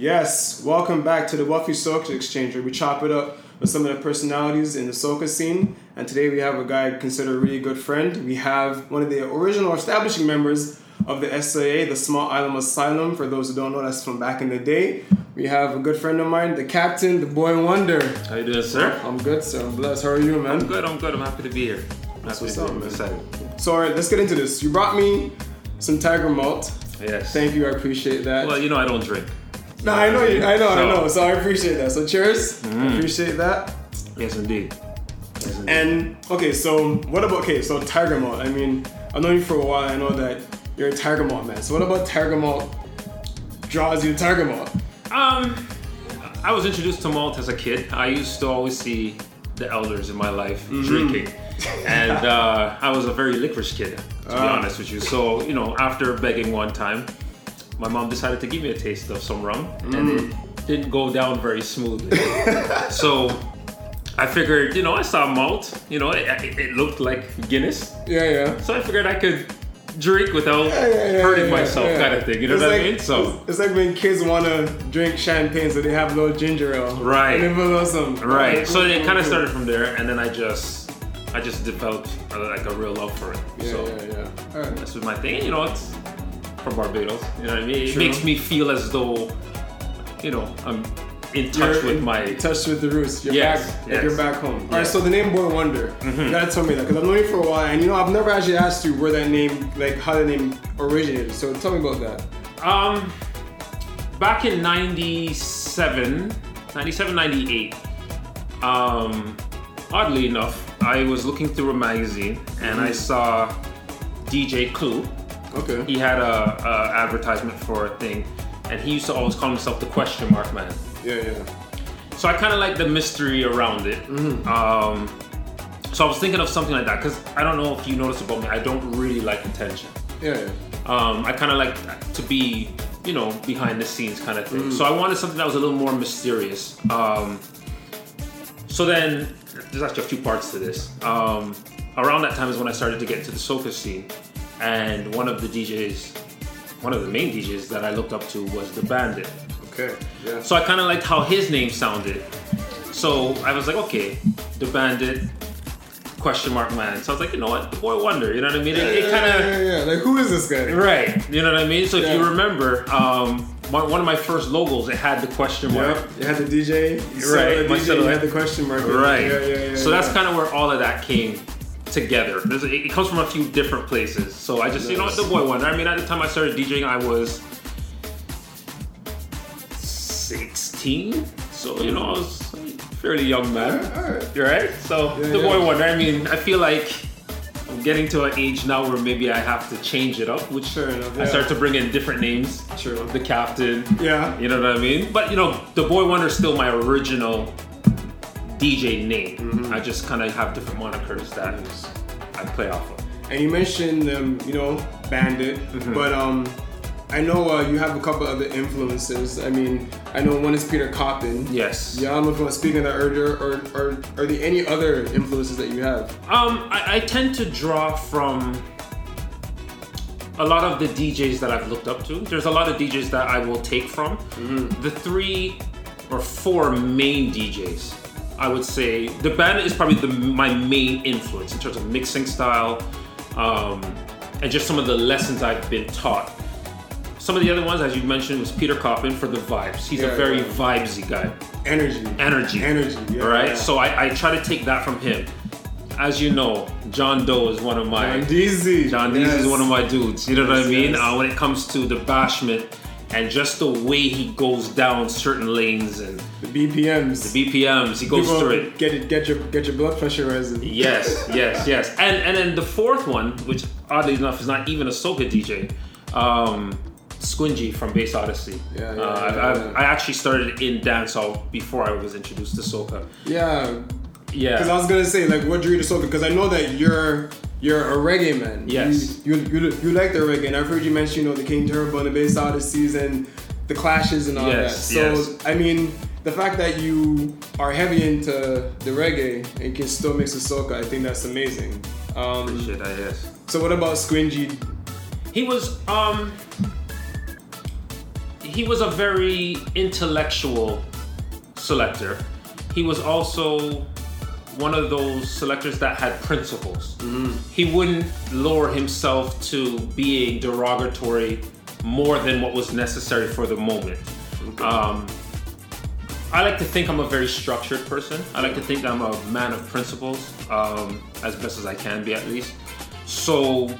Yes, welcome back to the Wealthy Soca Exchange where we chop it up with some of the personalities in the soca scene. And today we have a guy considered a really good friend. We have one of the original establishing members of the SIA, the Small Island Asylum. For those who don't know, that's from back in the day. We have a good friend of mine, the captain, the boy wonder. How you doing, sir? I'm good, sir. I'm blessed. How are you, man? I'm good. I'm good. I'm happy to be here. That's happy what's up, man. excited. So, all right, let's get into this. You brought me some Tiger Malt. Yes. Thank you. I appreciate that. Well, you know I don't drink. No, I know you. I know. I know. So I appreciate that. So cheers. I appreciate that. Yes, indeed. Yes, indeed. And okay, so what about okay? So Tiger Malt. I mean, I've known you for a while. I know that you're a Tiger Malt man. So what about Tiger Malt draws you to Tiger Malt? um, I was introduced to malt as a kid. I used to always see the elders in my life Mm-hmm. drinking, and uh, I was a very licorice kid, to be Ah. honest with you. So you know, after begging one time, my mom decided to give me a taste of some rum, and Mm. it didn't go down very smoothly. so. I figured, you know, I saw malt. You know, it, it, it looked like Guinness. Yeah, yeah. So I figured I could drink without Yeah, yeah, yeah, hurting myself, kind of thing. You know It's what like, I mean? So it's, it's like when kids want to drink champagne, so they have a little ginger ale. Right. And a little something. right. So it kind of started from there, and then I just, I just developed uh, like a real love for it. Yeah, so yeah, yeah. All right. was my thing. You know, it's from Barbados. You know what I mean? It makes me feel as though, you know, I'm in touch You're with in my. touch with the roots. You're Yes, back. Like yes. you're back home. All right. Yes. Mm-hmm. So the name Boy Wonder. You gotta tell me that because I've known you for a while, and you know I've never actually asked you where that name, like how the name originated. So tell me about that. Um, back in 97, 97, 98, um, oddly enough, I was looking through a magazine and I saw DJ Clue. Okay. He had a, a advertisement for a thing, and he used to always call himself the question mark man. Yeah, yeah. So I kind of like the mystery around it. Um, so I was thinking of something like that because I don't know if you noticed about me, I don't really like attention. Yeah, yeah. Um, I kind of like to be, you know, behind the scenes kind of thing. So I wanted something that was a little more mysterious. Um, so then, there's actually a few parts to this. Um, around that time is when I started to get into the soca scene, and one of the DJs, one of the main DJs that I looked up to was the Bandit. Okay. Yeah. So I kind of liked how his name sounded. So I was like, okay, the Bandit, question mark man. So I was like, you know what, the Boy Wonder. You know what I mean? It, it kind of yeah, yeah, yeah. Like who is this guy? Right. You know what I mean? So if you remember, um, one, one of my first logos, it had the question mark. Yep. You had the DJ. Right, The my DJ. Had the question mark. Right. Yeah, yeah, yeah. so that's kind of where all of that came together. There's, it comes from a few different places. So I just, you know what, the boy wonder. I mean, at the time I started DJing, I was 16. So, you know, I was a fairly young man. All right. You're right. So Yeah, the yeah. boy wonder. I mean, I feel like I'm getting to an age now where maybe I have to change it up, which sure enough. I start to bring in different names. True. The captain. Yeah. You know what I mean? But you know, the boy wonder is still my original DJ name. Mm-hmm. I just kind of have different monikers that I play off of. And you mentioned, um, you know, Bandit, Mm-hmm. but um, I know uh, you have a couple other influences. I mean, I know one is Peter Coppin. Yes. Yeah, I don't know if you want to speak on that earlier, or, or are there any other influences that you have? Um, I, I tend to draw from a lot of the DJs that I've looked up to. There's a lot of DJs that I will take from. Mm-hmm. The three or four main DJs, I would say, the band is probably the, my main influence in terms of mixing style um, and just some of the lessons I've been taught. Some of the other ones, as you mentioned, was Peter Coppin for the vibes. He's Yeah, a very yeah. vibesy guy Energy. energy. Energy, yeah, Right? yeah. So I, I try to take that from him. As you know, John Doe is one of my John DZ. John Yes. is one of my dudes. You know what I mean? yes. Uh, when it comes to the bashment and just the way he goes down certain lanes and The BPMs. the BPMs, he goes People through it. Get it. Get your get your blood pressure rising. Yes, yes, yes. And and then the fourth one, which oddly enough is not even a soca DJ, um, Squingy from Bass Odyssey. Yeah, yeah, uh, I- yeah, I, yeah. I actually started in dancehall before I was introduced to soca. Yeah. Yeah. Because I was gonna say like, what drew you to soca? Because I know that you're you're a reggae man. Yes. You you, you, you like the reggae, and I've heard you mention you know the King Turbo and the Bass Odysseys and the Clashes and all Yes, that. So yes. I mean, the fact that you are heavy into the reggae and can still mix with soca, I think that's amazing. Um, Shit, I guess. so what about Squingy? He was um he was a very intellectual selector. He was also one of those selectors that had principles. He wouldn't lower himself to being derogatory more than what was necessary for the moment. Um, I like to think I'm a very structured person. I like to think I'm a man of principles, um, as best as I can be, at least. So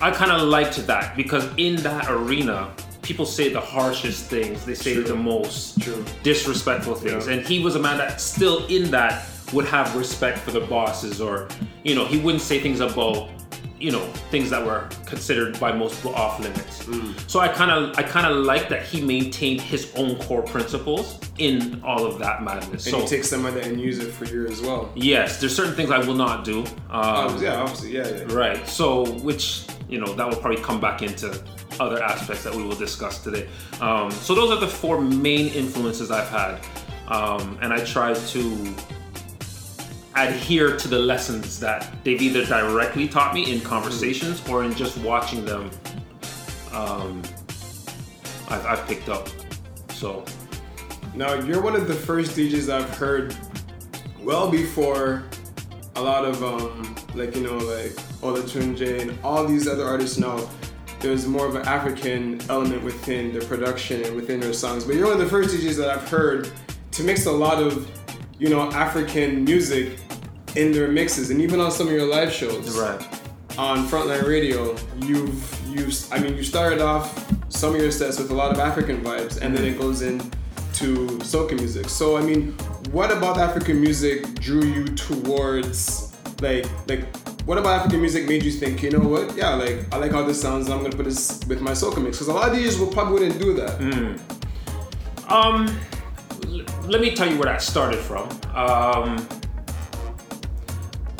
I kind of liked that because in that arena, people say the harshest things. They say True. the most True. disrespectful things, Yeah. and he was a man that still in that would have respect for the bosses, or you know, he wouldn't say things about you know things that were considered by most people off limits. Mm. So I kind of I kind of like that he maintained his own core principles in all of that madness. And so you take some of that and use it for you as well. yes, there's certain things I will not do. Um, yeah, obviously, yeah, yeah. Right. So, which you know, that will probably come back into other aspects that we will discuss today. Um, so, those are the four main influences I've had, um, and I try to adhere to the lessons that they've either directly taught me in conversations or in just watching them. Um, I've, I've picked up. So, Now you're one of the first DJs I've heard well before a lot of um like you know like Olatunji and all these other artists now. There's more of an African element within the production and within their songs. But you're one of the first DJs that I've heard to mix a lot of you know African music in their mixes and even on some of your live shows right. on Frontline Radio, you've you I mean you started off some of your sets with a lot of African vibes and then it goes in to soca music. So I mean, what about African music drew you towards like like what about African music made you think, you know what? Yeah, like I like how this sounds. I'm gonna put this with my soca mix because a lot of DJs will probably wouldn't do that. Um, l- let me tell you where that started from. Um,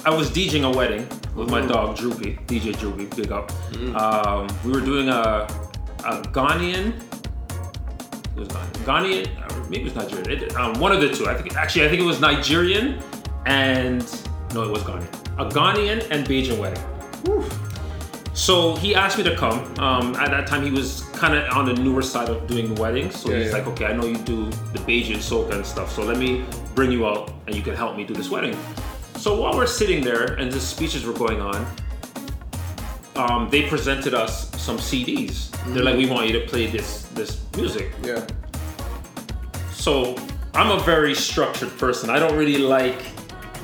I was DJing a wedding with my dog Droopy, DJ Droopy, big up. Um, we were doing a, a Ghanaian, it was Ghanaian, Ghanaian, maybe it was Nigerian. It, um, one of the two. I think actually I think it was Nigerian and no, it was Ghanaian. A Ghanaian and Bajan wedding. So he asked me to come. Um, at that time, he was kind of on the newer side of doing weddings. So Yeah, he's yeah. like, okay, I know you do the Bajan soca and stuff. So let me bring you out and you can help me do this wedding. So while we're sitting there and the speeches were going on, um, they presented us some CDs. They're like, we want you to play this this music. Yeah. So I'm a very structured person. I don't really like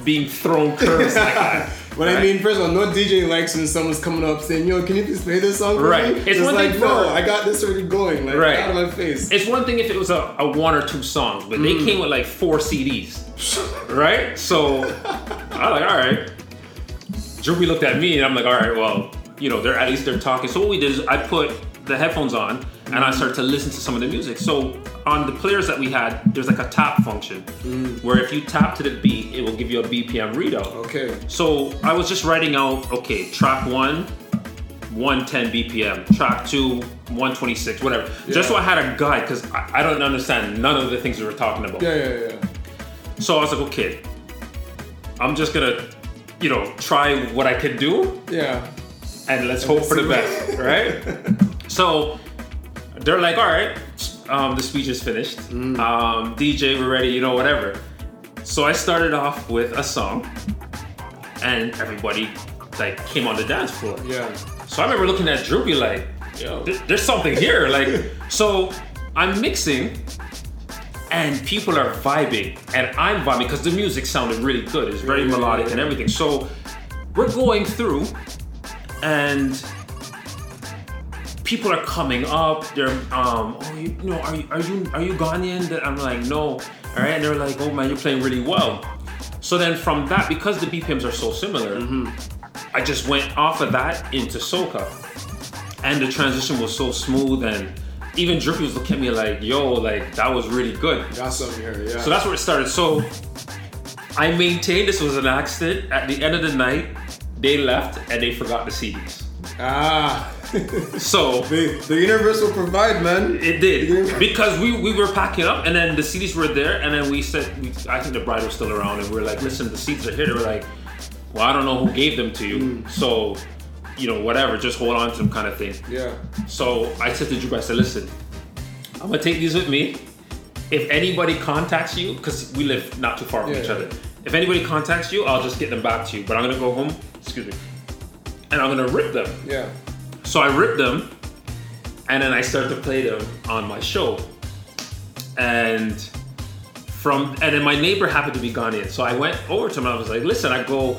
being thrown curves like that. But I mean, first of all, no DJ likes when someone's coming up saying, "Yo, can you please play this song?" for Right. me?" It's one like, thing no, for- I got this already going. Like, Right. out of my face. It's one thing if it was a, a one or two songs, but Mm. they came with like four CDs, right? So I was like, all right. Droopy looked at me and I'm like, all right, well, you know, they're at least they're talking. So what we did is I put the headphones on and I started to listen to some of the music. So on the players that we had, there's like a tap function where if you tap to the beat, it will give you a BPM readout. okay. So I was just writing out, okay, track one, 110 BPM, track two, 126, whatever. Yeah. Just so I had a guide, because I, I don't understand none of the things we were talking about. Yeah, yeah, yeah. So I was like, okay, I'm just gonna, you know, try what I can do Yeah. and let's hope for the best, right? So they're like, all right, um, the speech is finished. Um, DJ, we're ready, you know, whatever. So I started off with a song, and everybody like came on the dance floor. Yeah. So I remember looking at Droopy like, yo, there's something here. Like, so I'm mixing and people are vibing and I'm vibing because the music sounded really good. It's very melodic and everything. So we're going through and people are coming up. They're, um, oh, you, you know, are you, are you, are you Ghanaian? That I'm like, no. All right. And they're like, oh man, you're playing really well. So then from that, because the BPMs are so similar, I just went off of that into soca, and the transition was so smooth. And even Drippy was looking at me like, "Yo, like that was really good." Got something here. Yeah. So that's where it started. So I maintained this was an accident. At the end of the night, they left and they forgot the CDs. ah. So the, the universe will provide, man. it did because we, we were packing up and then the CDs were there and then we said we, I think the bride was still around and we are like listen the seats are here they were like well I don't know who gave them to you mm. so you know whatever just hold on to them kind of thing Yeah. so I said to Drew I said listen I'm gonna take these with me. If anybody contacts you, because we live not too far from Yeah, each other, if anybody contacts you, I'll just get them back to you. But I'm gonna go home, excuse me, and I'm gonna rip them. Yeah. So I ripped them, and then I started to play them on my show. And from and then my neighbor happened to be Ghanaian, so I went over to him. and I was like, "Listen, I go,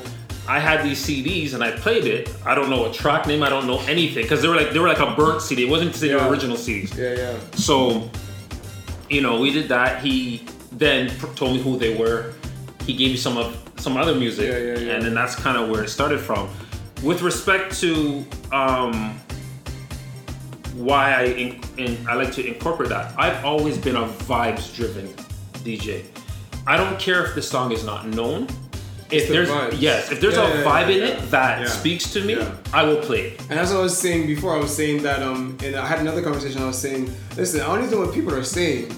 I had these CDs and I played it. I don't know a track name, I don't know anything because they were like they were like a burnt CD. It wasn't the Yeah. original CDs. Yeah, yeah. So, you know, we did that. He then told me who they were. He gave me some of some other music, Yeah, yeah, yeah. and then that's kind of where it started from. With respect to um, why I in, in, I like to incorporate that, I've always been a vibes-driven DJ. I don't care if the song is not known. If the there's vibes. yes, if there's Yeah, a yeah, vibe yeah, in it that speaks to me. I will play it. And as I was saying before, I was saying that um, and I had another conversation. I was saying, listen, I don't even know what people are saying.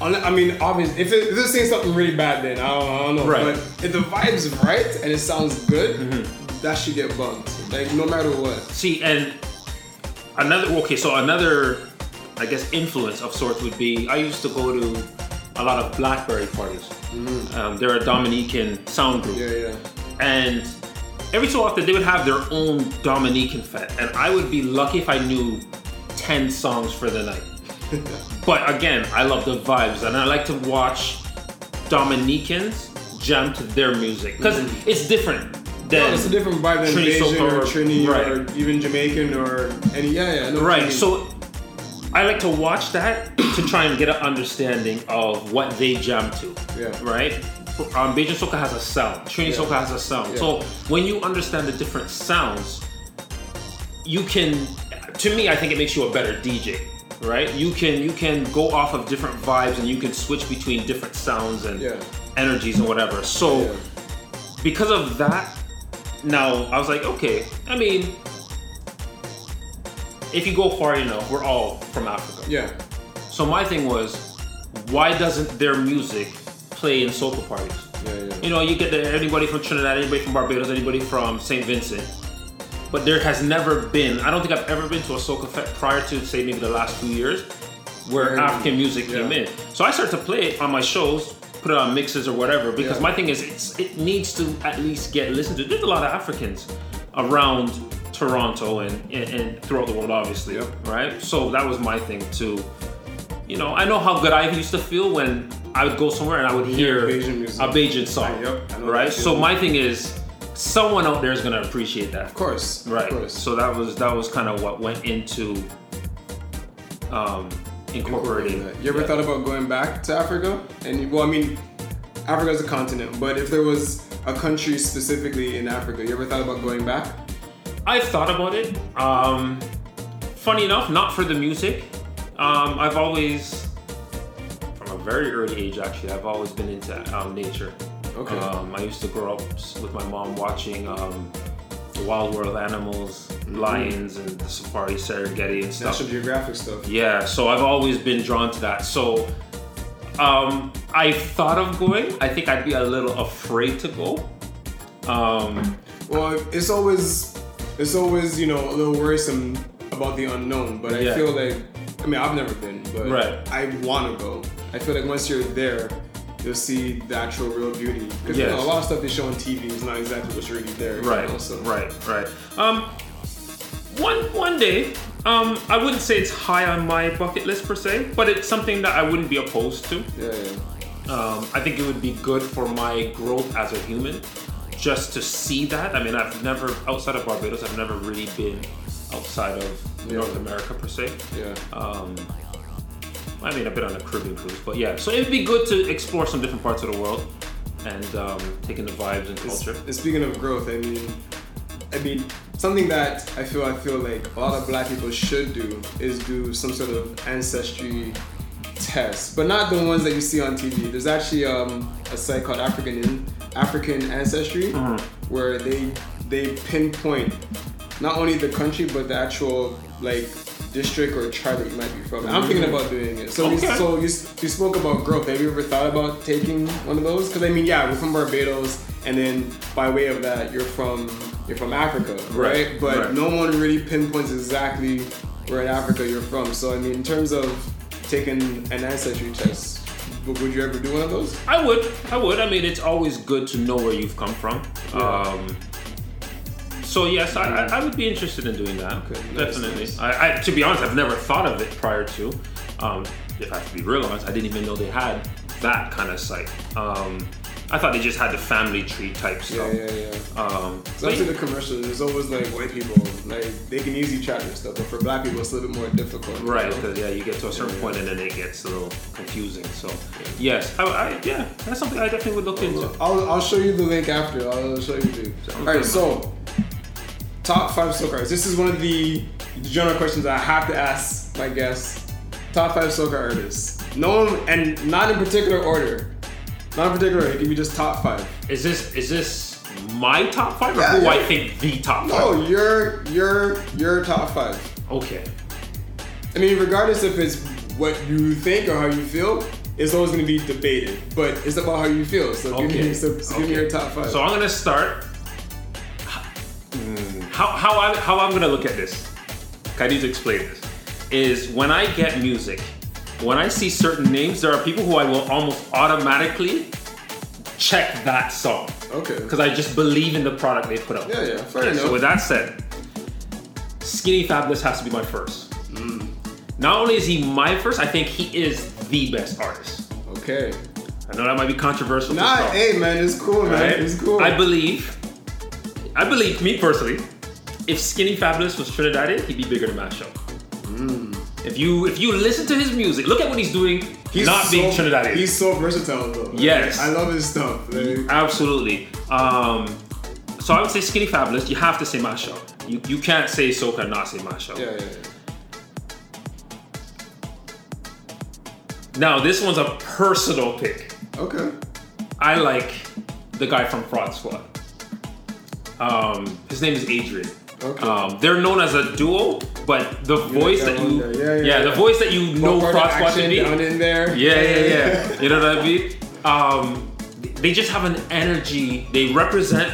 I mean, obviously, if, it, if they're saying something really bad, then I don't, I don't know. Right. But if the vibe's right and it sounds good, that should get bumped. Like no matter what. See, and another okay, so another, I guess, influence of sorts would be I used to go to a lot of BlackBerry parties. Um, they're a Dominican sound group, Yeah, yeah. and every so often they would have their own Dominican fet, and I would be lucky if I knew ten songs for the night. but again, I love the vibes, and I like to watch Dominicans jam to their music because it's different. No, it's a different vibe than Trinidadian or or- Trini right. or even Jamaican or any. Yeah, yeah. I know what you Right. So I like to watch that to try and get an understanding of what they jam to. Yeah. Right. Um, Bajan soca has a sound. Trini Yeah. soca has a sound. Yeah. So when you understand the different sounds, you can. To me, I think it makes you a better DJ. Right. You can you can go off of different vibes and you can switch between different sounds and Yeah. energies and whatever. So because of that, now I was like, okay, I mean, if you go far enough, we're all from Africa. Yeah. So my thing was, why doesn't their music play in soca parties? Yeah, yeah. You know, you get the, anybody from Trinidad, anybody from Barbados, anybody from St. Vincent. But there has never been, I don't think I've ever been to a soca fest prior to, say, maybe the last two years, where Yeah. African music came in. So I started to play it on my shows, put it on mixes or whatever, because Yeah. my thing is, it's, it needs to at least get listened to. There's a lot of Africans around Toronto and, and, and throughout the world, obviously, Yep. right? So that was my thing to, you know, I know how good I used to feel when I would go somewhere and I would hear music. a Bajan song, Right, yep, right? So my thing is, someone out there is gonna appreciate that, Of course. right? Of course. So that was that was kind of what went into um, incorporating. that. You ever yeah. thought about going back to Africa? And well, I mean, Africa is a continent, but if there was a country specifically in Africa, you ever thought about going back? I've thought about it. Um, funny enough, not for the music. Um, I've always, from a very early age, actually, I've always been into um, nature. Okay. Um, I used to grow up with my mom watching um, the Wild World animals, lions, and the safari Serengeti and stuff. National Geographic stuff. Yeah, so I've always been drawn to that. So um, I thought of going. I think I'd be a little afraid to go. Um, Well, it's always it's always you know a little worrisome about the unknown, but I Yeah. feel like I mean I've never been, but Right. I want to go. I feel like once you're there, you'll see the actual real beauty. Because you know, a lot of stuff they show on TV is not exactly what's really there. you Right, know, so- right, right. Um, one one day, um, I wouldn't say it's high on my bucket list per se, but it's something that I wouldn't be opposed to. Yeah, yeah. Um, I think it would be good for my growth as a human, just to see that. I mean, I've never outside of Barbados, I've never really been outside of North America per se. Yeah. Um, I mean, I've been on a Caribbean cruise, but yeah. So it'd be good to explore some different parts of the world and um, take in the vibes and culture. And speaking of growth, I mean, I mean, something that I feel I feel like a lot of black people should do is do some sort of ancestry test, but not the ones that you see on TV. There's actually um, a site called African African Ancestry where they they pinpoint not only the country but the actual like district or tribe that you might be from. I'm thinking about doing it. So, we, Okay. so you, you spoke about growth. Have you ever thought about taking one of those? Because I mean, yeah, we're from Barbados, and then by way of that, you're from you're from Africa, right? Right, But right. no one really pinpoints exactly where in Africa you're from. So I mean, in terms of taking an ancestry test. Would you ever do one of those? I would. I would. I mean, it's always good to know where you've come from. Yeah. Um, so yes, I, I, would be interested in doing that. Okay, Definitely. nice. I, I, to be honest, I've never thought of it prior to. Um, if I have to be real honest, I didn't even know they had that kind of site. Um, I thought they just had the family tree type stuff. yeah, yeah. Um, So after the commercials, there's always like white people, like they can easily track their stuff, but for black people, it's a little bit more difficult. you Right, know? because yeah, you get to a certain Yeah. point and then it gets a little confusing. So, yes, I, I, yeah, that's something I definitely would look into. I'll, I'll show you the link after. I'll show you the. Link. All right, so top five soca artists. This is one of the general questions I have to ask my guests. Top five soca artists. No one, and not in particular order. Not in particular order. It can be just top five. Is this is this my top five or Yeah, who yeah. I think the top No, five? your your your top five. Okay. I mean, regardless if it's what you think or how you feel, it's always going to be debated. But it's about how you feel. So give me so, so give me your top five. So I'm gonna start. How how I how I'm gonna look at this? I need to explain this. Is when I get music, when I see certain names, there are people who I will almost automatically check that song okay. because I just believe in the product they put out. Yeah, yeah. Fair Okay, enough. So with that said, Skinny Fabulous has to be my first. Mm. Not only is he my first, I think he is the best artist. okay. I know that might be controversial. Nah, hey man, it's cool, man. Right? It's cool. I believe, I believe, me personally, if Skinny Fabulous was Trinidadian, he'd be bigger than Machel. If you if you listen to his music, look at what he's doing, He's not being so, Trinidadian. He's so versatile though. Like, Yes. I love his stuff. Like, Absolutely. Um, so I would say Skinny Fabulous. You have to say Machel. You you can't say Soca and not say Machel. yeah, yeah, yeah. Now this one's a personal pick. Okay. I like the guy from Fraud Squad. Um, his name is Adrian. Okay. Um, they're known as a duo, but the voice that you, there. Yeah, yeah, the voice that you know Part of Fraud Squad to be, down in there. yeah, yeah, yeah. you know what I mean? Um, they just have an energy. They represent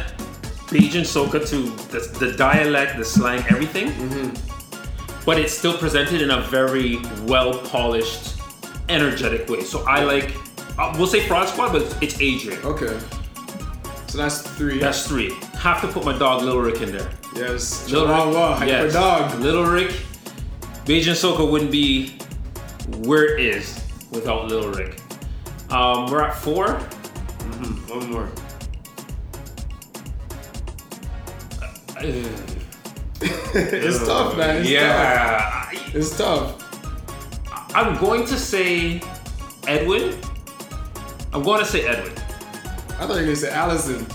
Bajan Soca to the, the dialect, the slang, everything. Mm-hmm. But it's still presented in a very well polished, energetic way. So I like, uh, we'll say Fraud Squad, but it's Adrian. Okay. So that's three. That's three. Have to put my dog Lil Rick in there. Yes. Little Rick. Hyper yes. dog. Little Rick. Bajan Soca wouldn't be where it is without Little Rick. Um, we're at four. Mm-hmm. One more. Uh, uh, it's tough, man. It's tough. yeah. It's tough. I'm going to say Edwin. I'm going to say Edwin. I thought you were gonna say Alison.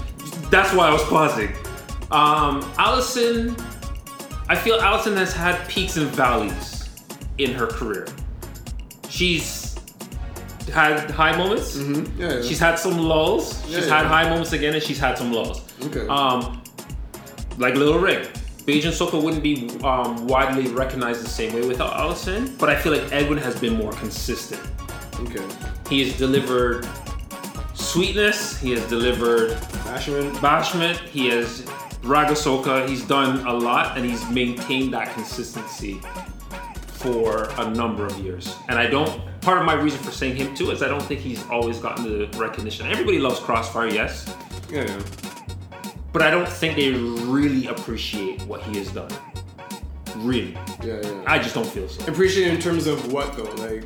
That's why I was pausing. Um, Alison, I feel Alison has had peaks and valleys in her career. She's had high moments. Mm-hmm. Yeah. yeah. She's had some lulls. Yeah, she's had high moments again, and she's had some lulls. Okay. Um, like Little Rick, Bajan Soca wouldn't be um, widely recognized the same way without Alison, but I feel like Edwin has been more consistent. okay. He has delivered sweetness. He has delivered Ashman. bashment. He has raga soca. He's done a lot, and he's maintained that consistency for a number of years. And I don't. Part of my reason for saying him too is I don't think he's always gotten the recognition. Everybody loves Krosfyah, yes, Yeah, yeah. but I don't think they really appreciate what he has done. Really, Yeah, yeah. I just don't feel so. Appreciate it in terms of what though? Like,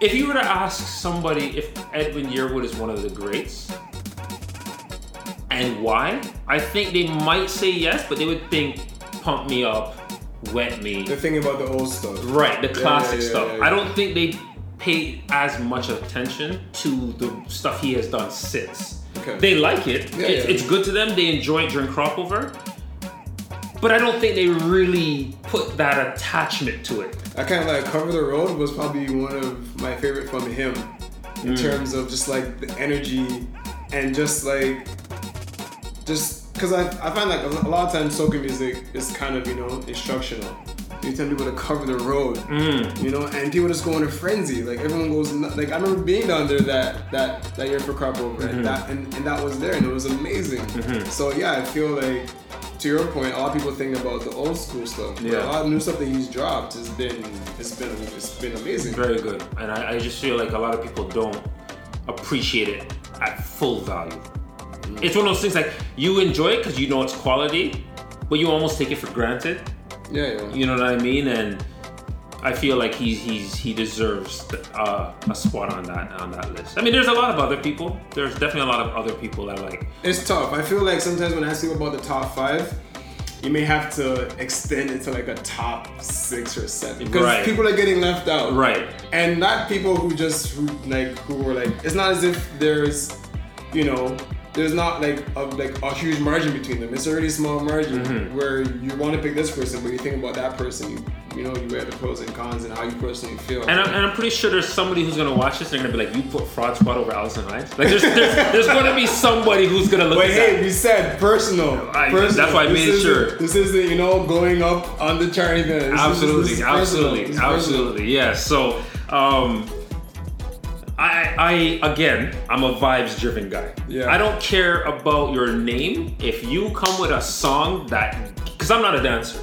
If you were to ask somebody if Edwin Yearwood is one of the greats and why, I think they might say yes, but they would think Pump Me Up, Wet Me, the thing about the old stuff. right, the classic yeah, yeah, stuff. I don't think they pay as much attention to the stuff he has done since. Okay. They like it. It's, it's good to them. They enjoy it during Crop Over. But I don't think they really put that attachment to it. I kind of like cover the road was probably one of my favorite from him in Mm. terms of just like the energy and just like because I, I find like a lot of times soca music is kind of you know instructional. You tell people to cover the road, Mm. you know, and people just go in a frenzy. Like everyone goes like I remember being down there that that that year for crop over Mm-hmm. and that and, and that was there and it was amazing. So yeah, I feel like to your point, a lot of people think about the old school stuff. Yeah. a lot of new stuff that he's dropped has been it's been it's been amazing. Very good. And I, I just feel like a lot of people don't appreciate it at full value. It's one of those things like you enjoy it because you know it's quality, but you almost take it for granted. Yeah, yeah. You know what I mean? And I feel like he's he's he deserves uh, a spot on that on that list. I mean, there's a lot of other people. There's definitely a lot of other people that like. It's tough. I feel like sometimes when I ask people about the top five, you may have to extend it to like a top six or seven because Right. people are getting left out. Right. And not people who just who like who were like. It's not as if there's, you know. There's not like a, like a huge margin between them. It's a really small margin Mm-hmm. where you want to pick this person, but you think about that person. You you know you weigh the pros and cons and how you personally feel. And I'm, and I'm pretty sure there's somebody who's gonna watch this. and They're gonna be like, "You put Fraud Squad over Alison Hinds." Like, there's there's, there's gonna be somebody who's gonna look But at hey, that. we said personal. I- personal. that's why I This made isn't- sure. This isn't, you know, going up on the chart even. This is- this absolutely, absolutely, This absolutely. Yeah. So, um, I, I again, I'm a vibes driven guy. Yeah. I don't care about your name if you come with a song that, because I'm not a dancer.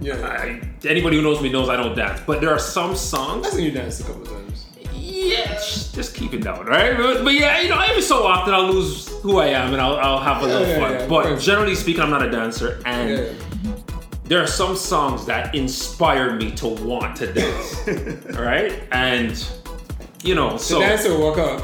Yeah. I, anybody who knows me knows I don't dance, but there are some songs. I've seen you dance a couple times. Yeah, just keep it down, right? But, but yeah, you know, every so often I'll lose who I am and I'll, I'll have a Yeah, little yeah, fun. yeah, but generally speaking, I'm not a dancer, and there are some songs that inspire me to want to dance, all right? And you know, so So dance or walk up.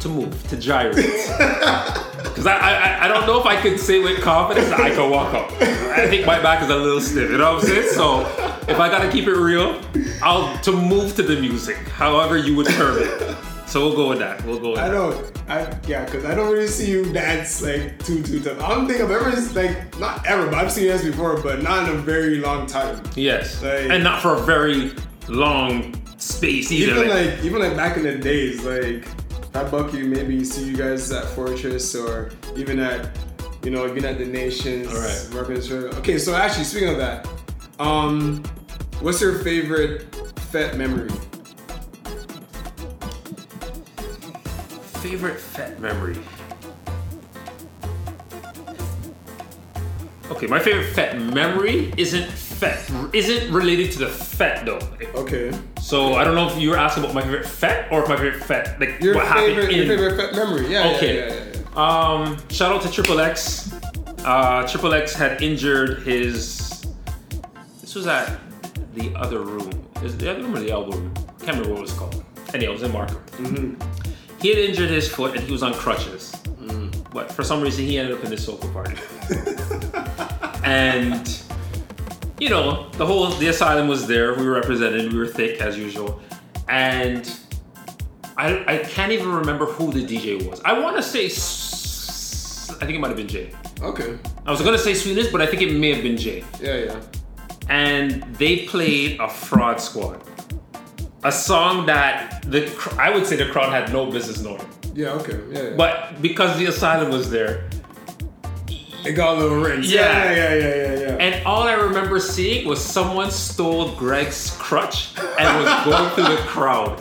to move, to gyrate. Because I, I, I don't know if I could say with confidence that I can walk up. I think my back is a little stiff, you know what I'm saying? So if I gotta keep it real, I'll to move to the music, however you would term it. So we'll go with that. We'll go with I that. don't. I yeah, because I don't really see you dance like too too tough. I don't think I've ever like not ever, but I've seen you dance before, but not in a very long time. Yes. Like- and not for a very long space either. Even like- like even like back in the days, like if I buck you, maybe see you guys at Fortress or even at you know even at the Nations. Alright. representation. Okay, so actually speaking of that, um, what's your favorite Fet memory? Favorite Fet memory. Okay, my favorite Fet memory isn't Fet. Isn't related to the Fet though. Okay, So I don't know if you were asking about my favorite Fet or if my favorite Fet, like your what happened favorite in. your favorite Fet memory? Yeah. Okay. Yeah, yeah, yeah. Um, shout out to Triple X. Uh, Triple X had injured his. This was at the other room. Is the other room or the elbow room? Can't remember what it was called. Anyway, it was in Markham. He had injured his foot and he was on crutches. But for some reason, he ended up in this soca party. and you know, the whole the asylum was there. We were represented. We were thick as usual, and I I can't even remember who the DJ was. I want to say S- I think it might have been Jay. Okay. I was gonna say Sweetness, but I think it may have been Jay. Yeah, yeah. And they played a Fraud Squad, a song that the cr- I would say the crowd had no business knowing, Yeah, okay. Yeah, yeah. but because the asylum was there, it got a little rinse. Yeah. Yeah, yeah, yeah, yeah, yeah. And all I remember seeing was someone stole Greg's crutch and was going through the crowd.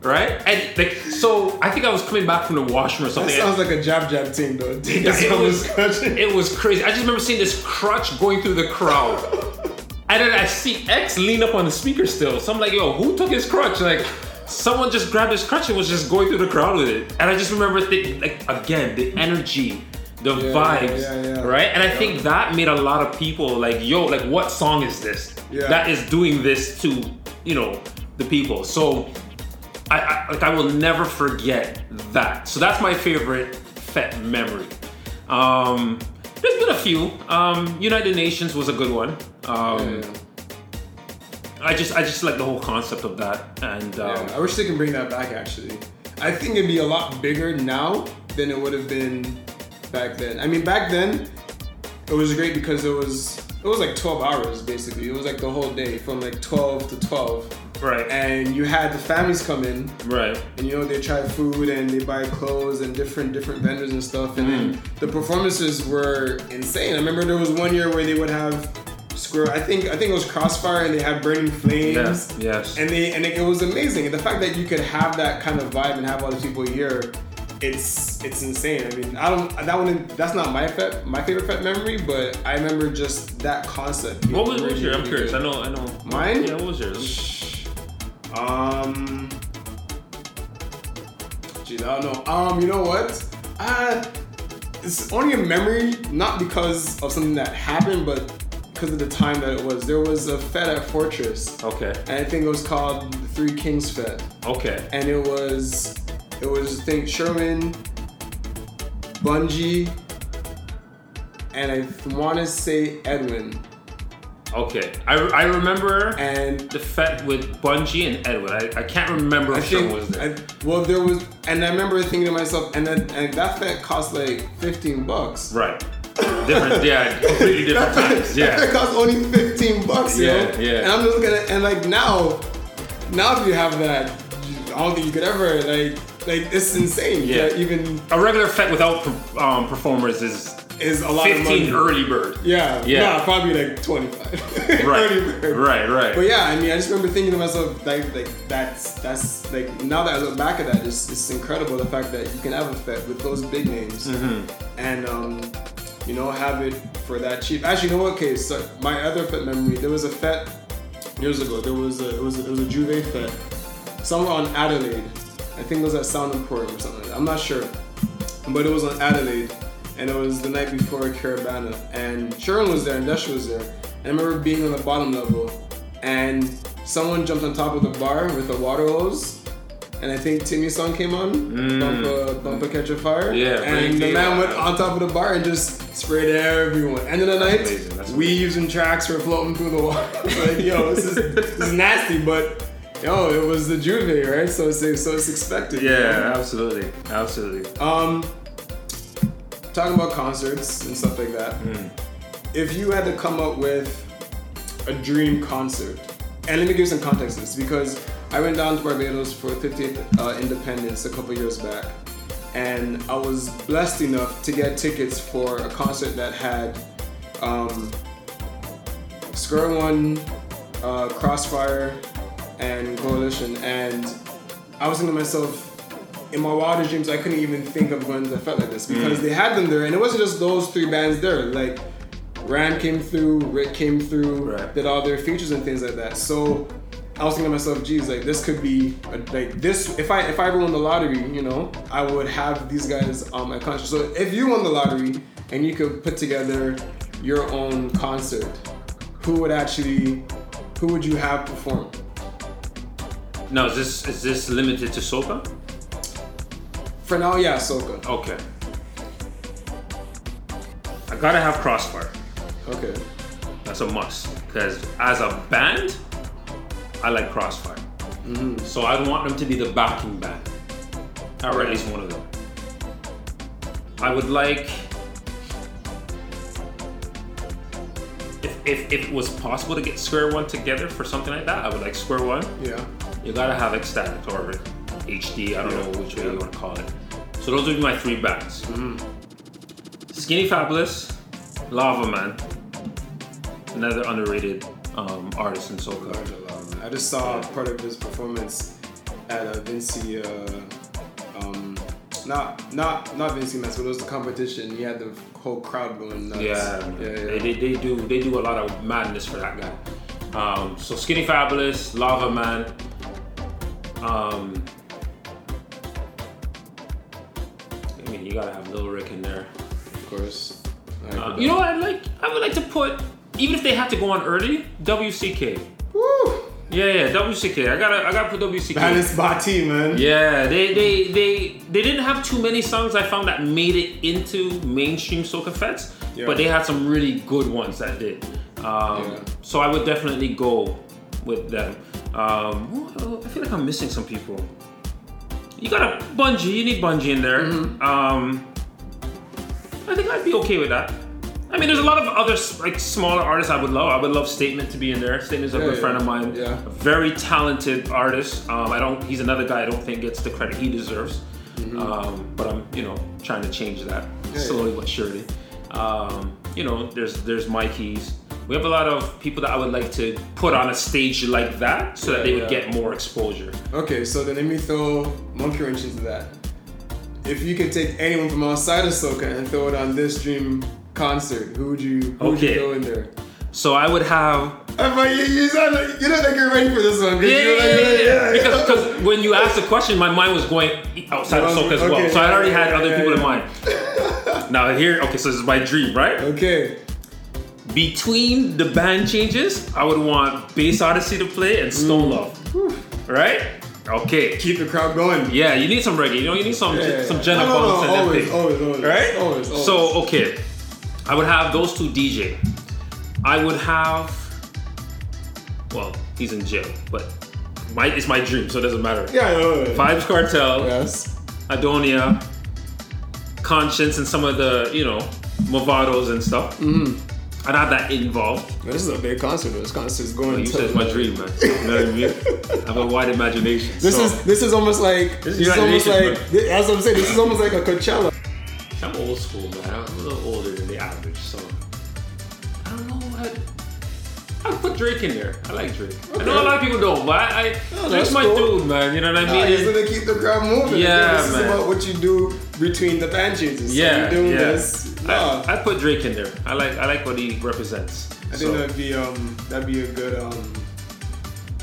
Right? And like so I think I was coming back from the washroom or something. that sounds like a jab jab team though. It was, it was crazy. I just remember seeing this crutch going through the crowd. And then I see X lean up on the speaker still. So I'm like, yo, who took his crutch? Like, someone just grabbed his crutch and was just going through the crowd with it. And I just remember thinking, like, again, the energy, the Yeah, vibes, yeah, right? And I think that made a lot of people like, yo, like, what song is this Yeah. that is doing this to, you know, the people? So, I, I like, I will never forget that. So that's my favorite Fet memory. Um, there's been a few. Um, United Nations was a good one. Um, I just I just like the whole concept of that, and um, yeah. I wish they can bring that back actually. I think it'd be a lot bigger now than it would have been back then. I mean, back then it was great because it was it was like 12 hours basically. It was like the whole day from like 12 to 12, right, and you had the families come in. Right, and you know they try food and they buy clothes and different different vendors and stuff. And Mm. then the performances were insane. I remember there was one year where they would have squirrel i think i think it was Krosfyah and they had burning flames. Yes, yes, and they and it, it was amazing. And the fact that you could have that kind of vibe and have all these people here it's it's insane. I mean, I don't that one. That's not my fet, my favorite fet memory, but I remember just that concept. What was, really, yours? I'm really curious. good. I know. I know. Mine? Yeah. What was yours? Shh. Um. Geez, I don't know. Um, you know what? Uh, it's only a memory, not because of something that happened, but because of the time that it was. There was a fete at Fortress, Okay. and I think it was called the Three Kings Fete, Okay. and it was, it was I think Sherman, Bunji, and I want to say Edwin, Okay. I, I remember and the fet with Bunji and Edwin. I, I can't remember I think, was there. I, well, there was, and I remember thinking to myself, and then and that fet cost like fifteen bucks. right. Different. Yeah. Completely different times. That fet cost only fifteen bucks, yo. Yeah, yeah. And I'm just looking at, and like now, now if you have that, I don't think you could ever like, like it's insane. Yeah. that even A regular fet without um, performers is is a lot of 15 money. early bird. Yeah, Yeah. yeah, probably like twenty five. Right. Right. Right. But yeah, I mean, I just remember thinking to myself, like, like that's that's like now that I look back at that, it's, it's incredible the fact that you can have a fet with those big names Mm-hmm. and um, you know have it for that cheap. Actually, you know what? Okay, so my other fet memory, there was a fet years ago. There was a it was a, it was a J'ouvert fet somewhere on Adelaide. I think it was at Sound Emporium or something. Like that. I'm not sure, but it was on Adelaide, and it was the night before Caribana, and Sharon was there and Dash was there. And I remember being on the bottom level, and someone jumped on top of the bar with a water hose. And I think Timmy's song came on, Bumper, Bumper Catch a Fire. Mm. Yeah, and the man went on top of the bar and just sprayed everyone. End of the night, amazing, that's we amazing. using tracks for floating through the water. like, yo, this is, this is nasty, but yo, it was the J'ouvert, right? So it's so it's expected. Yeah. Absolutely. Absolutely. Um, talking about concerts and stuff like that. If you had to come up with a dream concert, and let me give you some context to this because I went down to Barbados for 50th uh, Independence a couple years back, and I was blessed enough to get tickets for a concert that had um, Square One, uh, Krosfyah, and Coalition, and I was thinking to myself, in my wildest dreams, I couldn't even think of to a fete like this because mm. they had them there, and it wasn't just those three bands there. Like Ram came through, Rick came through, Right. did all their features and things like that. So I was thinking to myself, geez, like this could be a, like this. If I if I ever won the lottery, you know, I would have these guys on my concert. So if you won the lottery and you could put together your own concert, who would actually, who would you have perform? Now, is this is this limited to soca? For now, yeah, soca. Okay. I gotta have Krosfyah. Okay. That's a must. Because as a band, I like Krosfyah. Mm-hmm. So I'd want them to be the backing band. Or at least one of them. I would like. If, if, if it was possible to get Square One together for something like that, I would like Square One. Yeah. You gotta have Xtatik or HD. I don't Yeah. know which way Yeah. you want to call it. So those would be my three bands: Skinny Fabulous, Lava Man, another underrated um, artist in soca. I just saw part of his performance at uh, Vincy. Uh, um, not not not Vincy Mas, but it was the competition. He had the whole crowd going nuts. Yeah, yeah, yeah. They, they, they do they do a lot of madness for that guy. Um, so Skinny Fabulous, Lava Man. Um, I mean, you gotta have Lil Rick in there. of course. Uh, you know what? I'd like. I would like to put, even if they had to go on early, WCK. Woo! Yeah, yeah, WCK. I gotta, I gotta put WCK. Banis Bati, man. Yeah, they, they, they, they didn't have too many songs I found that made it into mainstream soca fets, Yeah. but they had some really good ones that did. Um, Yeah. So I would definitely go with them. Um, I feel like I'm missing some people. You got a Bunji. You need Bunji in there. Mm-hmm. Um, I think I'd be okay with that. I mean, there's a lot of other like smaller artists I would love. I would love Statement to be in there. Statement's a Yeah, good yeah. friend of mine. Yeah. A very talented artist. Um, I don't. He's another guy I don't think gets the credit he deserves. Um, but I'm, you know, trying to change that Mm-hmm. Yeah, slowly but surely. Um, you know, there's there's Mikey's. We have a lot of people that I would like to put on a stage like that, so that they would yeah. get more exposure. Okay, so then let me throw monkey wrench into that. if you could take anyone from outside of soca and throw it on this dream concert, who would you who would you Okay. throw in there? So I would have I mean, you, you sound like you don't think you're ready for this one. 'cause Yeah, you're yeah, like, yeah, yeah. yeah. Because, because when you asked the question, my mind was going outside of soca as well. Okay, So I already had yeah, other yeah, people in mind. Now here, okay, so this is my dream, right? Okay. Between the band changes, I would want Bass Odyssey to play and Stone Love. Right? Okay. Keep the crowd going. Yeah, you need some reggae. You know, you need some Yeah, some yeah. Jenna No, no, no, Buns and that always, thing. always, always, right? Always, always. So okay, I would have those two DJ. I would have. Well, he's in jail, but my it's my dream, so it doesn't matter. yeah, yeah, yeah. Vybz Kartel, Yes. Aidonia, Konshens, and some of the you know Mavados and stuff. Mm-hmm. I'd have that involved. This is a big concert. This concert is going. You to said it's my dream, man. You know what I mean? I have a wide imagination. This so- is this is almost like This this, is almost like thi- as I'm saying. This is almost like a Coachella. I'm old school, man. I'm a little older than the average, so I don't know. I, I put Drake in there. I like Drake. I know a lot of people don't, but I, I Oh, Drake's that's my cool. dude, man. You know what I mean? he's gonna keep the crowd moving. Yeah, this man. is about what you do between the band changes. So yeah, you're doing yeah. this. I, I put Drake in there. I like I like what he represents. I So, think that'd be um that'd be a good um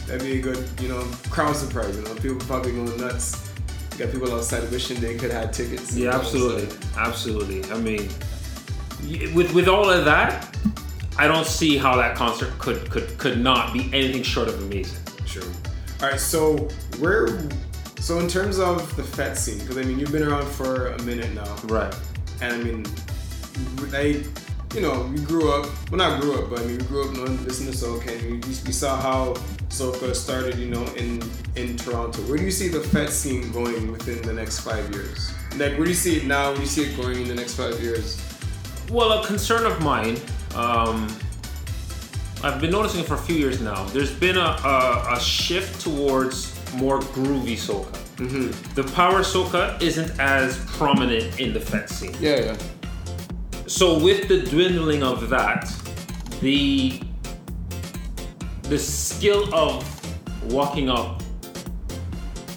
that'd be a good you know crowd surprise. You know, people probably going nuts. You got people outside wishing they could have tickets. yeah, You know, absolutely, so- absolutely. I mean, with with all of that, I don't see how that concert could could could not be anything short of amazing. True. All right, so where? So in terms of the fete scene, because I mean you've been around for a minute now, Right. and I mean, they, you know, we grew up. Well, not grew up, but I mean, we grew up knowing listening to soca, and we, we saw how soca started, you know, in in Toronto. Where do you see the fete scene going within the next five years? Like, where do you see it now? Where do you see it going in the next five years? Well, a concern of mine, um, I've been noticing it for a few years now. There's been a, a, a shift towards more groovy soca. The power soca isn't as prominent in the fete scene. Yeah, yeah. So with the dwindling of that, the the skill of walking up,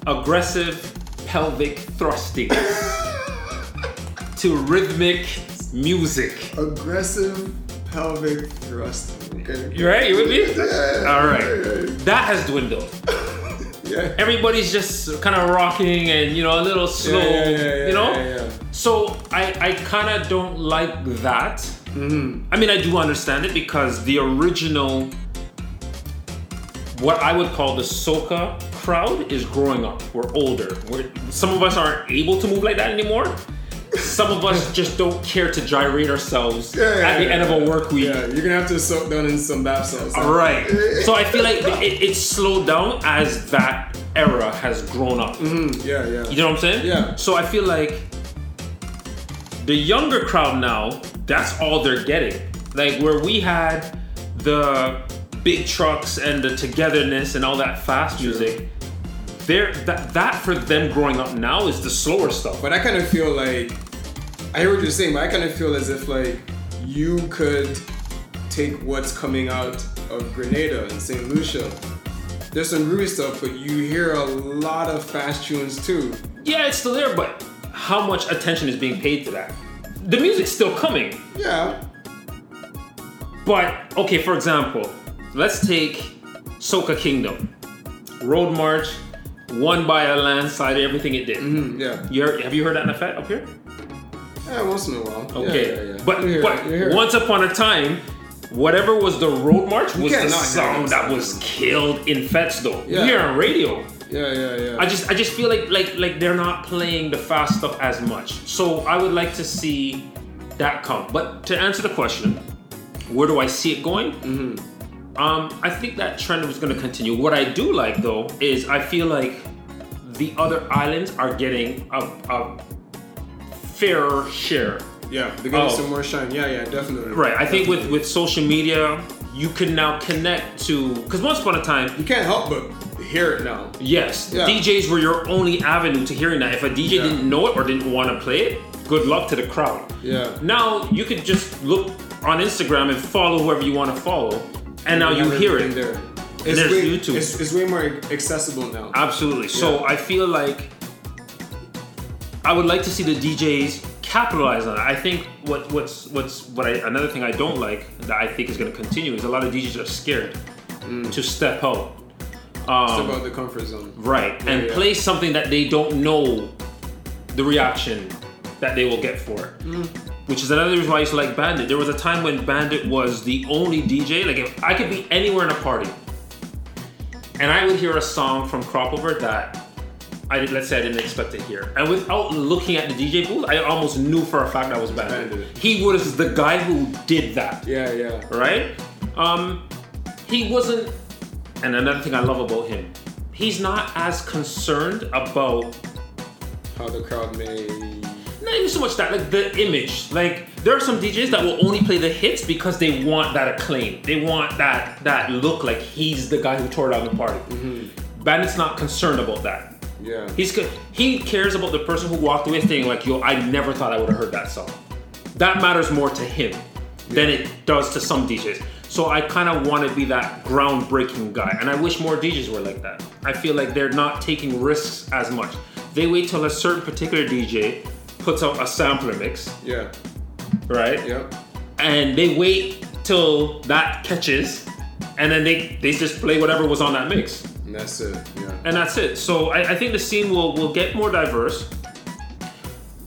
aggressive pelvic thrusting to rhythmic music. Aggressive pelvic thrust. Okay. You right? You with me? Yeah. All right. That has dwindled. Yeah. Everybody's just kind of rocking and you know a little slow. Yeah, yeah, yeah, yeah, you know. yeah, yeah. So I I kind of don't like that. Mm-hmm. I mean I do understand it because the original, what I would call the soca crowd is growing up. We're older. We're some of us aren't able to move like that anymore. Some of us just don't care to gyrate ourselves Yeah, yeah, at the yeah, end of a work week. Yeah, you're gonna have to soak down in some bath salts. All right. So I feel like it, it's slowed down as that era has grown up. Mm, yeah, yeah. You know what I'm saying? Yeah. So I feel like the younger crowd now, that's all they're getting. Like where we had the big trucks and the togetherness and all that fast music, there that that for them growing up now is the slower stuff. But I kind of feel like I hear what you're saying, but I kind of feel as if like you could take what's coming out of Grenada and St. Lucia. There's some groovy stuff, but you hear a lot of fast tunes too. Yeah, it's still there, but how much attention is being paid to that? The music's still coming. Yeah. But okay, for example, let's take Soca Kingdom. Road March, won by a landslide, everything it did. Mm, yeah. You heard, have you heard that in effect up here? Yeah, once in a while. Okay, yeah, yeah. but You hear but it, you hear it. once upon a time, whatever was the Road March was the song that that was killed in fetes though. Yeah. You hear on radio. Yeah, yeah, yeah. I just I just feel like like like they're not playing the fast stuff as much. So I would like to see that come. But to answer the question, where do I see it going? Mm-hmm. Um, I think that trend was going to continue. What I do like though is I feel like the other islands are getting a, a fairer share. yeah, they're getting Oh. some more shine. Yeah, yeah, definitely. Right. I think with with social media, you can now connect to because once upon a time, You can't help but hear it now. Yes, Yeah. DJs were your only avenue to hearing that. If a DJ Yeah. didn't know it or didn't want to play it, good luck to the crowd. Yeah. Now you could just look on Instagram and follow whoever you want to follow, and now you hear it. There. It's there's way, YouTube. It's, it's way more accessible now. Absolutely. So I feel like I would like to see the DJs capitalize on it. I think what what's what's what I another thing I don't like that I think is going to continue is a lot of DJs are scared to step out. Um, Step out the comfort zone. Right, and yeah. play something that they don't know the reaction that they will get for it. Mm. Which is another reason why I used to like Bandit. There was a time when Bandit was the only DJ. Like, if I could be anywhere in a party, and I would hear a song from Crop Over that I did, let's say I didn't expect to hear, and without looking at the DJ booth, I almost knew for a fact that was. Bandit. He was the guy who did that Yeah, yeah. right? Um, he wasn't, and another thing I love about him, he's not as concerned about How the crowd may. not even so much that, like the image. Like there are some DJs that will only play the hits because they want that acclaim. They want that that look like he's the guy who tore down the party. Bandit's not concerned about that. Yeah. He's co- he cares about the person who walked away saying like, "Yo, I never thought I would have heard that song." That matters more to him than it does to some DJs. So I kind of want to be that groundbreaking guy, and I wish more DJs were like that. I feel like they're not taking risks as much. They wait till a certain particular DJ puts out a sampler mix, Yeah. right? Yep. And they wait till that catches, and then they they just play whatever was on that mix And that's it. Yeah. and that's it. So I, I think the scene will will get more diverse.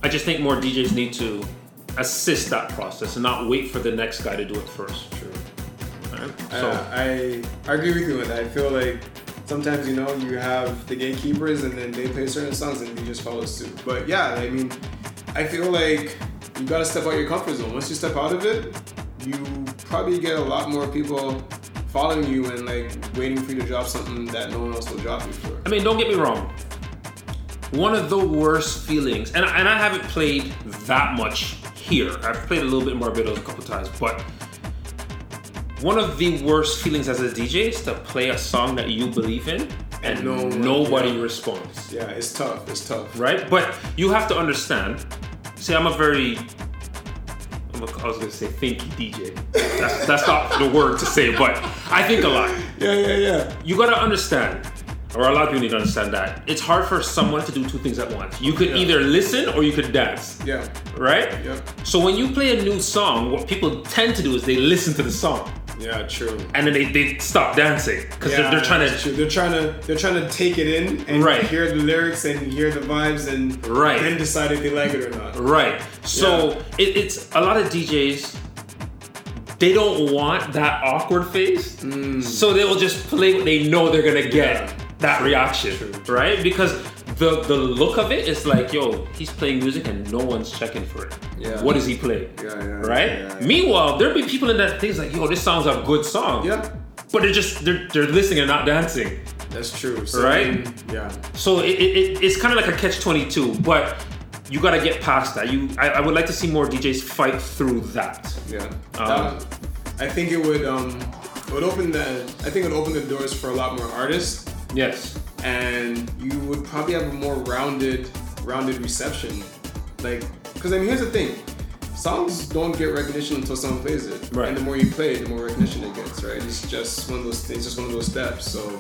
I just think more DJs need to assist that process and not wait for the next guy to do it first. True. Right? So I I agree with you with that. I feel like sometimes you know you have the gatekeepers and then they play certain songs and you just follow suit. But yeah, I mean, I feel like you gotta step out your comfort zone. Once you step out of it, you probably get a lot more people following you and like waiting for you to drop something that no one else will drop before. I mean, don't get me wrong. One of the worst feelings, and, and I haven't played that much here. I've played a little bit more Barbados a couple times, but one of the worst feelings as a DJ is to play a song that you believe in and No nobody yeah. responds. Yeah, it's tough. It's tough. right? But you have to understand. See, I'm a very, I was gonna say thank you, DJ. That's, that's not the word to say, but I think a lot. Yeah, yeah, yeah. You gotta understand, or a lot of people need to understand that it's hard for someone to do two things at once. You could Yeah. either listen or you could dance, Yeah. right? Yep. So when you play a new song, what people tend to do is they listen to the song Yeah, true. and then they, they stop dancing because Yeah, they're, they're trying to. They're trying to they're trying to take it in and Right. hear the lyrics and hear the vibes and Right. then decide if they like it or not. Right. So Yeah. it, it's a lot of DJs. They don't want that awkward phase, so they will just play what they know they're gonna get Mm. Yeah. that reaction, True. right? Because the the look of it is like, yo, he's playing music and no one's checking for it. Yeah. What does he play? Yeah, yeah. Right. Yeah, yeah. Meanwhile, there'll be people in that things like, yo, this sounds a good song. Yeah, But they're just they're they're listening and not dancing. that's true. So, Right? Mean, yeah. So it, it, it- it's kind of like a catch twenty two, but you got to get past that. You, I, I would like to see more DJs fight through that. Yeah. Um, That- I think it would um it would open the I think it would open the doors for a lot more artists Yes. And you would probably have a more rounded rounded reception. Like because I mean here's the thing. Songs don't get recognition until someone plays it. Right. And the more you play it, the more recognition it gets, right? It's just one of those things, just one of those steps. So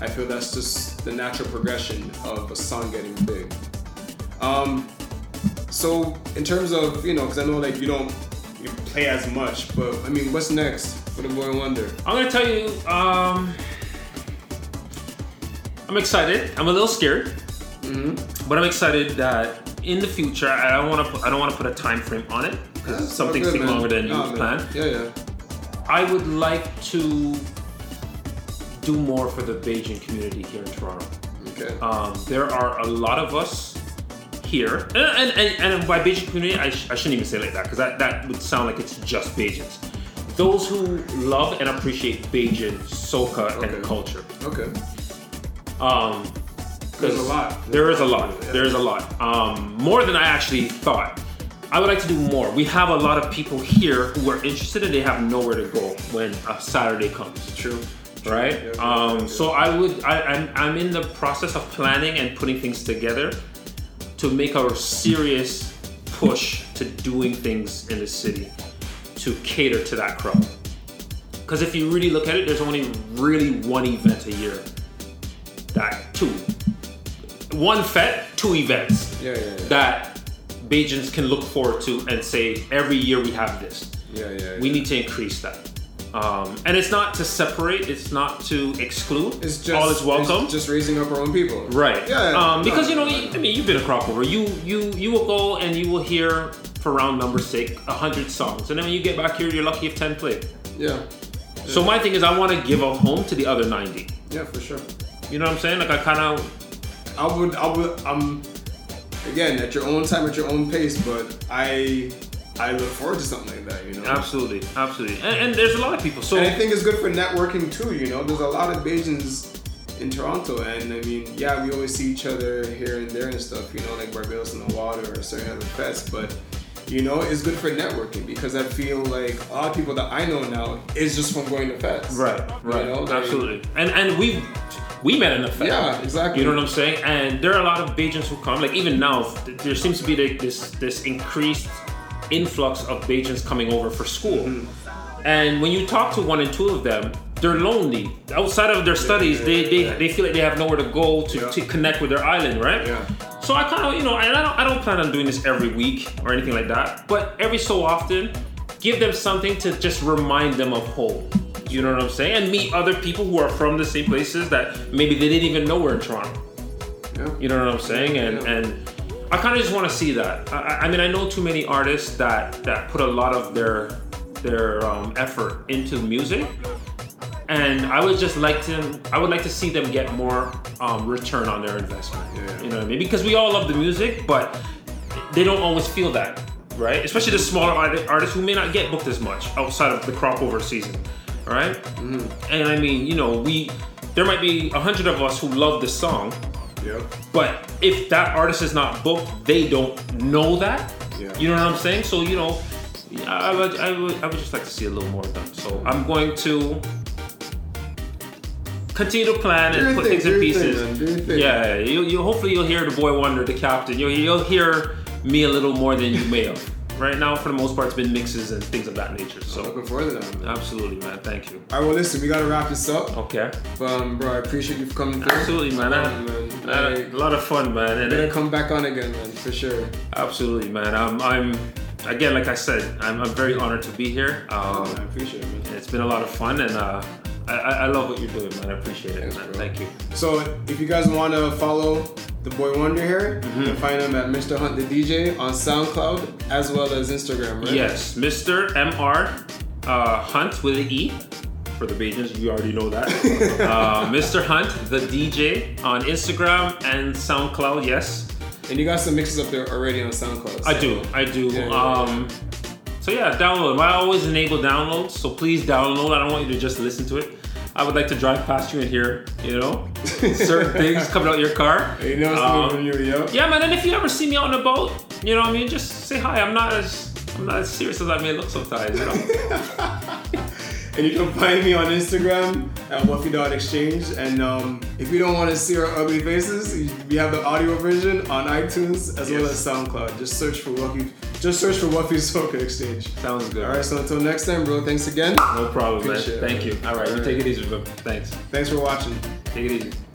I feel that's just the natural progression of a song getting big. Um, so in terms of you know, because I know like you don't you play as much, but I mean, what's next for the Boy Wonder? I'm gonna tell you. Um, I'm excited. I'm a little scared, but I'm excited that in the future. I don't want to. I don't want to put a time frame on it because some things Good, take longer than you Nah, man. plan. Yeah, yeah. I would like to do more for the Bajan community here in Toronto. Okay. Um, there are a lot of us here, and, and, and, and by Bajan community, I, sh- I shouldn't even say it like that because that, that would sound like it's just Bajans. Those who love and appreciate Bajan soca Okay. and culture. okay. Um, There's a lot. There is a lot. There is a lot. Um, more than I actually thought. I would like to do more. We have a lot of people here who are interested and they have nowhere to go when a Saturday comes True. right? Yeah, um, yeah. so I would, I, I'm, I'm in the process of planning and putting things together to make a serious push to doing things in the city to cater to that crowd. Because if you really look at it, there's only really one event a year. Two. one fete, two events Yeah, yeah, yeah. that Bajans can look forward to and say every year we have this. yeah, yeah. We need to increase that. Um, and it's not to separate, it's not to exclude. It's just all is welcome. it's just raising up our own people. Right. Yeah. Um, because you know, I mean, you've been a Crop Over. You you you will go and you will hear, for round number sake, a hundred songs, and then when you get back here, you're lucky if ten play. Yeah. So my thing is, I want to give a home to the other ninety. Yeah, for sure. You know what I'm saying? Like I kind of I would, I would, um, again, at your own time, at your own pace, but I, I look forward to something like that, you know? absolutely, absolutely, and, and there's a lot of people. So And I think it's good for networking too, you know? There's a lot of Bajans in Toronto, and I mean, yeah, we always see each other here and there and stuff, you know, like Barbados in the water or certain other fests, but you know, it's good for networking because I feel like a lot of people that I know now is just from going to fests. right, right, know, like- absolutely, and and we we met in the fest. Yeah, exactly. You know what I'm saying? And there are a lot of Bajans who come. Like even now, there seems to be like this this increased influx of Bajans coming over for school. Mm-hmm. And when you talk to one and two of them, they're lonely. Outside of their studies, yeah, they, they, yeah. they feel like they have nowhere to go to, Yeah. to connect with their island, right? Yeah. So I kind of, you know, and I don't, I don't plan on doing this every week or anything like that. But every so often, give them something to just remind them of home. You know what I'm saying? And meet other people who are from the same places that maybe they didn't even know were in Toronto. Yeah. You know what I'm saying? And Yeah. and I kind of just want to see that. I, I- mean, I know too many artists that that put a lot of their their um, effort into music, and I would just like to I would like to see them get more um, return on their investment. Yeah. You know what I mean? Because we all love the music, but they don't always feel that, right? Especially the smaller artists who may not get booked as much outside of the Crop Over season, all right? Mm-hmm. And I mean, you know, we there might be a hundred of us who love this song, Yep. but if that artist is not booked, they don't know that. Yeah. You know what I'm saying? So you know, I would, I would, I would just like to see a little more of done. So I'm going to continue to plan and put thing, things in do your thing, pieces. man, do your thing. Yeah, you, you hopefully you'll hear the boy wonder, the captain. You'll, you'll hear me a little more than you may have. Right now, for the most part, it's been mixes and things of that nature. So Looking forward to that, man. absolutely, man. Thank you. All right, well, listen, we gotta wrap this up. Okay. But, um, bro, I appreciate you for coming through. Absolutely, man. I, Um, man. I had Like, a lot of fun, man. And Better it- come back on again, man, for sure. Absolutely, man. I'm, I'm again, like I said, I'm, I'm very honored to be here. Oh, Um, I appreciate it, man. it's been a lot of fun, and uh, I, I I love what you're doing, man. I appreciate it, Thanks, man. bro. Thank you. So, if you guys want to follow the boy Wonder here, Mm-hmm. you can find him at Mr. Hunt the DJ on SoundCloud as well as Instagram, right? Yes, Mr. Mr. Uh, Hunt with an E. For the Bajans, you already know that. uh, Mr. Hunt, the DJ, on Instagram and SoundCloud. Yes, And you got some mixes up there already on SoundCloud. I do. I do. Yeah, yeah, um, so yeah, download. I always enable downloads, so please download. I don't want you to just listen to it. I would like to drive past you and hear, you know, certain things coming out of your car. You know Um, from you, yo. Yeah, man. And if you ever see me out and about, you know what I mean, just say hi. I'm not as I'm not as serious as I may look sometimes. You know. And you can find me on Instagram at Wuffy.exchange. And um, if you don't want to see our ugly faces, we have the audio version on iTunes as well as SoundCloud. Just search for Wuffy. Just search for Wuffy Soca Exchange. Sounds good. All right. So until next time, bro. Thanks again. No problem, man. Appreciate it. Thank you. All right, you All take it easy, bro. Thanks. Thanks for watching. Take it easy.